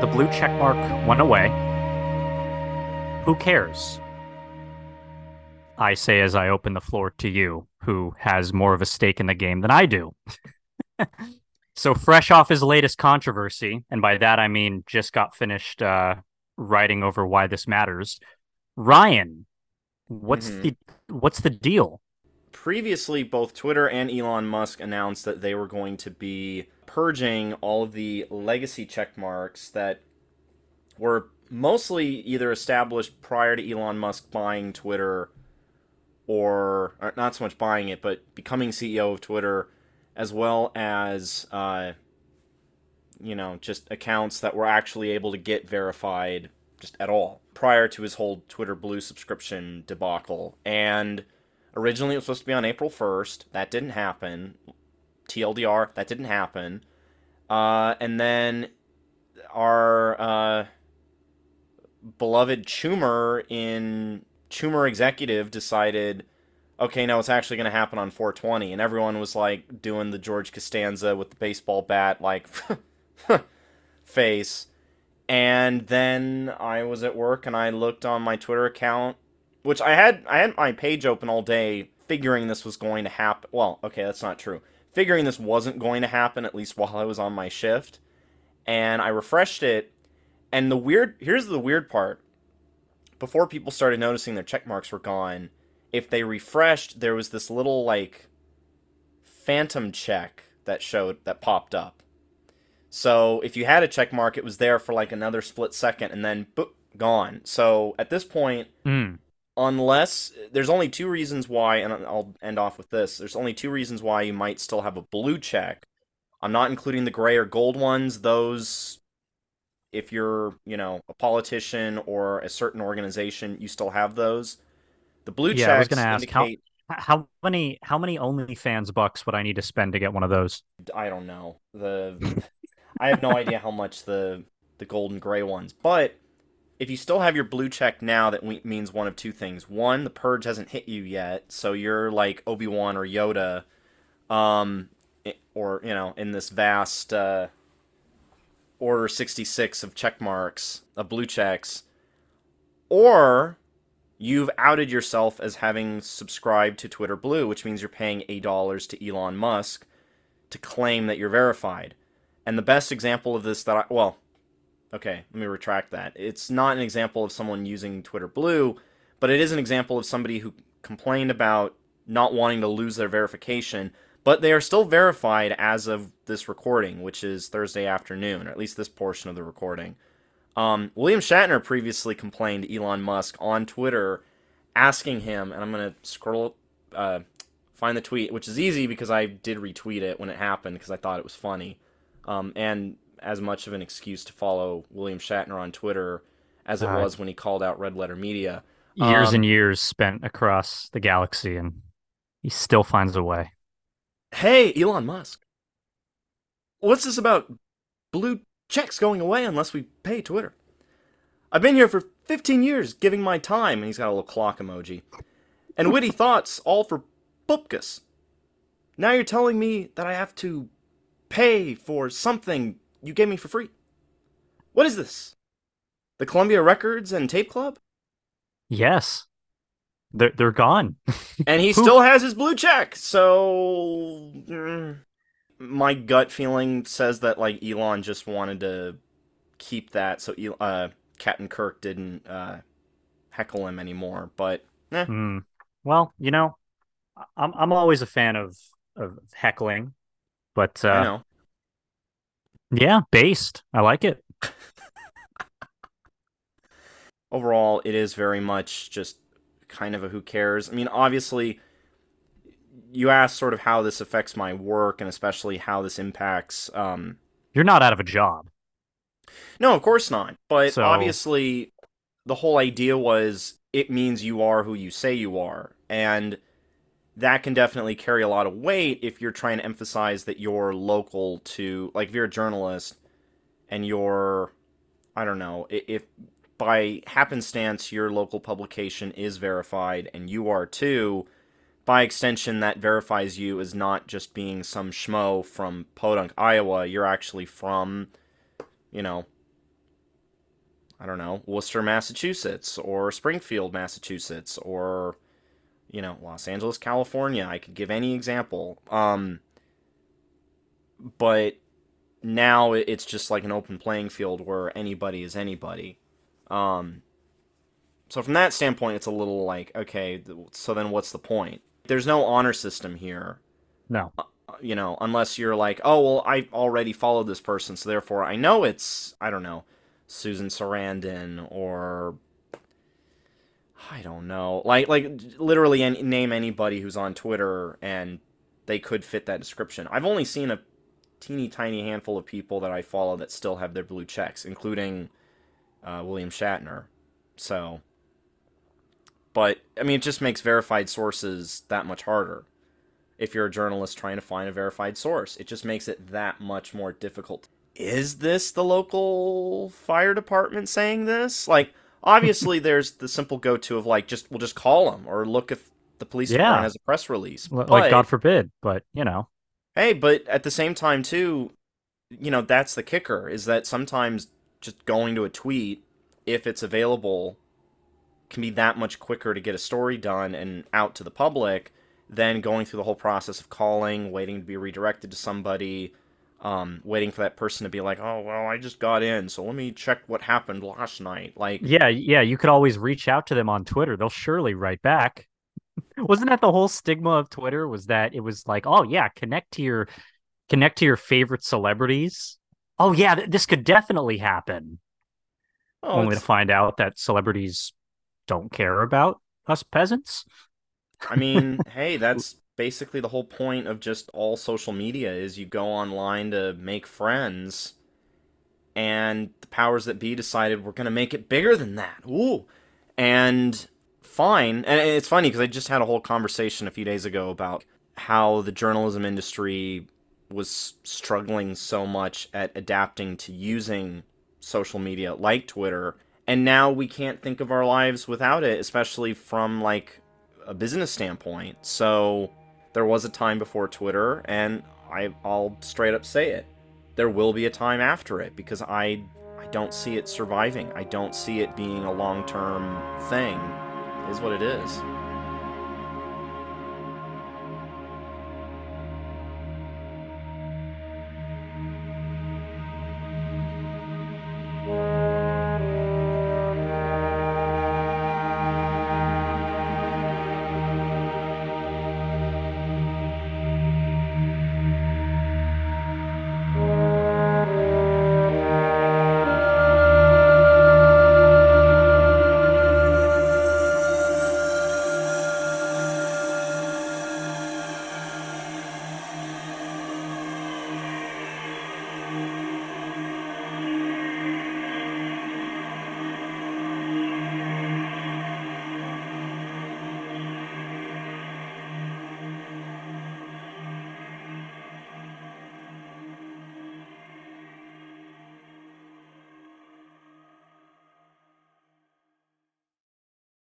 the blue check mark went away. Who cares? I say as I open the floor to you, who has more of a stake in the game than I do. so, fresh off his latest controversy, and by that I mean just got finished uh, writing over why this matters. Ryan, what's Mhm. the what's the deal? Previously, both Twitter and Elon Musk announced that they were going to be purging all of the legacy check marks that were mostly either established prior to Elon Musk buying Twitter or, or not so much buying it, but becoming CEO of Twitter, as well as, uh, you know, just accounts that were actually able to get verified just at all prior to his whole Twitter Blue subscription debacle. And originally it was supposed to be on April 1st. That didn't happen. TLDR, that didn't happen. Uh, and then our uh, beloved Chumer in Chumer Executive decided, okay, no, it's actually going to happen on 420. And everyone was like doing the George Costanza with the baseball bat, like face. And then I was at work and I looked on my Twitter account, which I had I had my page open all day, figuring this was going to happen. Well, okay, that's not true. Figuring this wasn't going to happen at least while I was on my shift, and I refreshed it. And the weird here's the weird part. Before people started noticing their check marks were gone, if they refreshed, there was this little like phantom check that showed that popped up. So if you had a check mark, it was there for like another split second and then boop, gone. So at this point, Hmm. Unless there's only two reasons why, and I'll end off with this. There's only two reasons why you might still have a blue check. I'm not including the gray or gold ones. Those, if you're, you know, a politician or a certain organization, you still have those. The blue Yeah, I was gonna ask, how- indicate. H- How many how many OnlyFans bucks would I need to spend to get one of those? I don't know. The I have no idea how much the the gold and gray ones. But if you still have your blue check now, that means one of two things. One, the purge hasn't hit you yet, so you're like Obi Wan or Yoda, um, or you know, in this vast uh, order sixty six of check marks of blue checks, or you've outed yourself as having subscribed to Twitter Blue, which means you're paying eight dollars to Elon Musk to claim that you're verified. And the best example of this that I well, okay, let me retract that. It's not an example of someone using Twitter Blue, but it is an example of somebody who complained about not wanting to lose their verification, but they are still verified as of this recording, which is Thursday afternoon, or at least this portion of the recording. Um, William Shatner previously complained to Elon Musk on Twitter, asking him, and I'm gonna scroll, uh, find the tweet, which is easy because I did retweet it when it happened because I thought it was funny, um, and as much of an excuse to follow William Shatner on Twitter as it Uh, was when he called out Red Letter Media. Years Um, and years spent across the galaxy, and he still finds a way. Hey, Elon Musk, what's this about blue checks going away unless we pay Twitter? I've been here for 15 years giving my time, and he's got a little clock emoji. And witty thoughts, all for Bupkus. Now you're telling me that I have to pay for something you gave me for free. What is this? The Columbia Records and Tape Club? Yes, they're they're gone. and he still has his blue check. So mm, my gut feeling says that like Elon just wanted to keep that, so uh, Captain Kirk didn't uh, heckle him anymore. But eh, Hmm. Well, you know, I'm I'm always a fan of of heckling, but I uh, know. Yeah, based. I like it. Overall, it is very much just kind of a who cares. I mean, obviously, you asked sort of how this affects my work, and especially how this impacts. Um, You're not out of a job. No, of course not. But So- obviously, the whole idea was it means you are who you say you are. And that can definitely carry a lot of weight if you're trying to emphasize that you're local to, like, if you're a journalist and you're, I don't know, if by happenstance your local publication is verified and you are too, by extension, that verifies you as not just being some schmo from Podunk, Iowa. You're actually from, you know, I don't know, Worcester, Massachusetts, or Springfield, Massachusetts, or you know, Los Angeles, California. I could give any example. Um, but now it's just like an open playing field where anybody is anybody. Um, so from that standpoint, it's a little like okay, so then what's the point? There's no honor system here. No. Uh, you know, unless you're like, oh well, I already followed this person, so therefore I know it's I don't know, Susan Sarandon or I don't know, like like literally any, name anybody who's on Twitter and they could fit that description. I've only seen a teeny tiny handful of people that I follow that still have their blue checks, including uh, William Shatner. So, but I mean, it just makes verified sources that much harder. If you're a journalist trying to find a verified source, it just makes it that much more difficult. Is this the local fire department saying this? Like, obviously, there's the simple go-to of like, just we'll just call them or look if the police yeah. department has a press release. Like, but, God forbid, but you know. Hey, but at the same time too, you know, that's the kicker is that sometimes just going to a tweet if it's available can be that much quicker to get a story done and out to the public than going through the whole process of calling, waiting to be redirected to somebody, um, waiting for that person to be like, "Oh, well, I just got in, so let me check what happened last night." Like, yeah, yeah, you could always reach out to them on Twitter; they'll surely write back. Wasn't that the whole stigma of Twitter? Was that it was like, oh yeah, connect to your connect to your favorite celebrities. Oh yeah, th- this could definitely happen. Oh, Only it's... to find out that celebrities don't care about us peasants. I mean, hey, that's basically the whole point of just all social media is you go online to make friends and the powers that be decided we're going to make it bigger than that. Ooh. And fine. And it's funny because I just had a whole conversation a few days ago about how the journalism industry was struggling so much at adapting to using social media like Twitter. And now we can't think of our lives without it, especially from like a business standpoint. So there was a time before Twitter, and I, I'll straight up say it. There will be a time after it because I I don't see it surviving. I don't see it being a long term thing is what it is.